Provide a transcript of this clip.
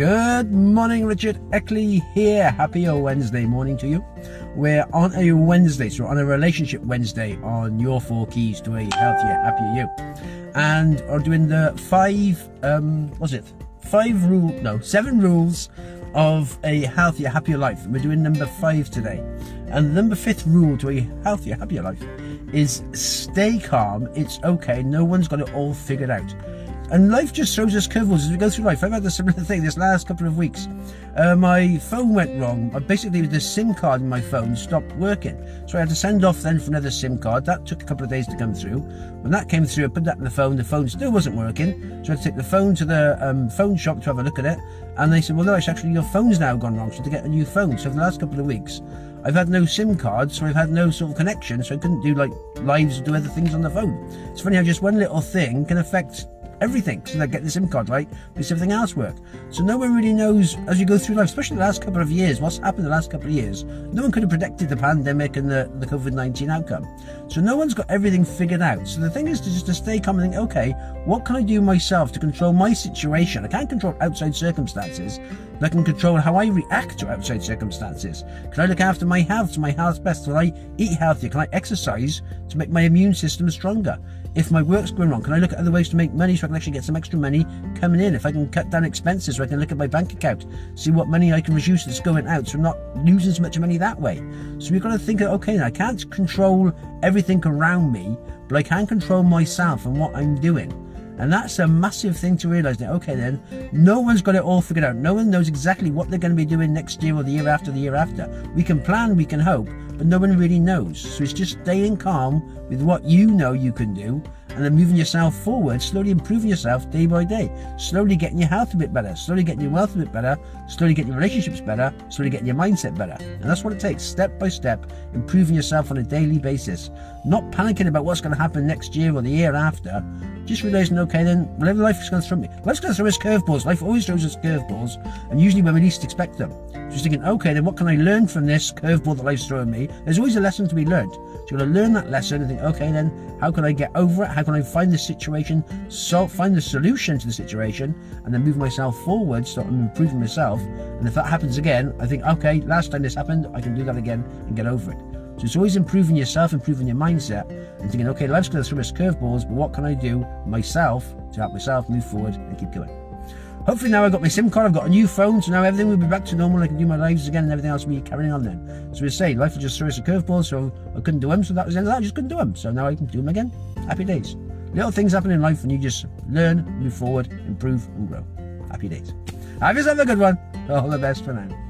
Good morning, Richard Eckley here. Happy Wednesday morning to you. We're on a Wednesday, so on a relationship Wednesday on your four keys to a healthier, happier you. And are doing the five, um, was it? Five rule, no, seven rules of a healthier, happier life. We're doing number five today. And the number fifth rule to a healthier, happier life is stay calm. It's okay. No one's got it all figured out. And life just throws us curveballs as we go through life. I've had a similar thing this last couple of weeks. Uh, my phone went wrong. Uh, basically, the SIM card in my phone stopped working. So I had to send off then for another SIM card. That took a couple of days to come through. When that came through, I put that in the phone. The phone still wasn't working. So I had to take the phone to the um, phone shop to have a look at it. And they said, well, no, it's actually your phone's now gone wrong. So to get a new phone. So for the last couple of weeks, I've had no SIM card, so I've had no sort of connection, so I couldn't do like lives or do other things on the phone. It's funny how just one little thing can affect everything so they get the SIM card right, makes everything else work. So no one really knows as you go through life, especially the last couple of years, what's happened the last couple of years. No one could have predicted the pandemic and the, the COVID-19 outcome. So no one's got everything figured out. So the thing is to just to stay calm and think, okay, what can I do myself to control my situation? I can't control outside circumstances, but I can control how I react to outside circumstances. Can I look after my health so my health best? Can I eat healthier? Can I exercise to make my immune system stronger? If my work's going wrong, can I look at other ways to make money so I can actually get some extra money coming in? If I can cut down expenses so I can look at my bank account, see what money I can reduce that's going out so I'm not losing so much money that way. So we've got to think, okay, I can't control everything around me, but I can control myself and what I'm doing. And that's a massive thing to realise that, okay, then, no one's got it all figured out. No one knows exactly what they're going to be doing next year or the year after the year after. We can plan, we can hope, but no one really knows. So it's just staying calm with what you know you can do and then moving yourself forward, slowly improving yourself day by day, slowly getting your health a bit better, slowly getting your wealth a bit better, slowly getting your relationships better, slowly getting your mindset better. And that's what it takes, step by step, improving yourself on a daily basis. Not panicking about what's going to happen next year or the year after, just realizing, okay, then whatever life is going to throw me, life's going to throw us curveballs. Life always throws us curveballs, and usually when we least expect them. So Just thinking, okay, then what can I learn from this curveball that life's throwing me? There's always a lesson to be learned. So you've got to learn that lesson and think, okay, then how can I get over it? How can I find the situation, so find the solution to the situation, and then move myself forward, start improving myself. And if that happens again, I think, okay, last time this happened, I can do that again and get over it. So it's always improving yourself, improving your mindset, and thinking, okay, life's going to throw us curveballs, but what can I do myself to help myself move forward and keep going? Hopefully now I've got my SIM card, I've got a new phone, so now everything will be back to normal. I can do my lives again and everything else will be carrying on then. So we say, life will just throw us a curveball, so I couldn't do them, so that was the end of that. I just couldn't do them. So now I can do them again. Happy days. Little things happen in life and you just learn, move forward, improve, and grow. Happy days. Have yourself a good one. All the best for now.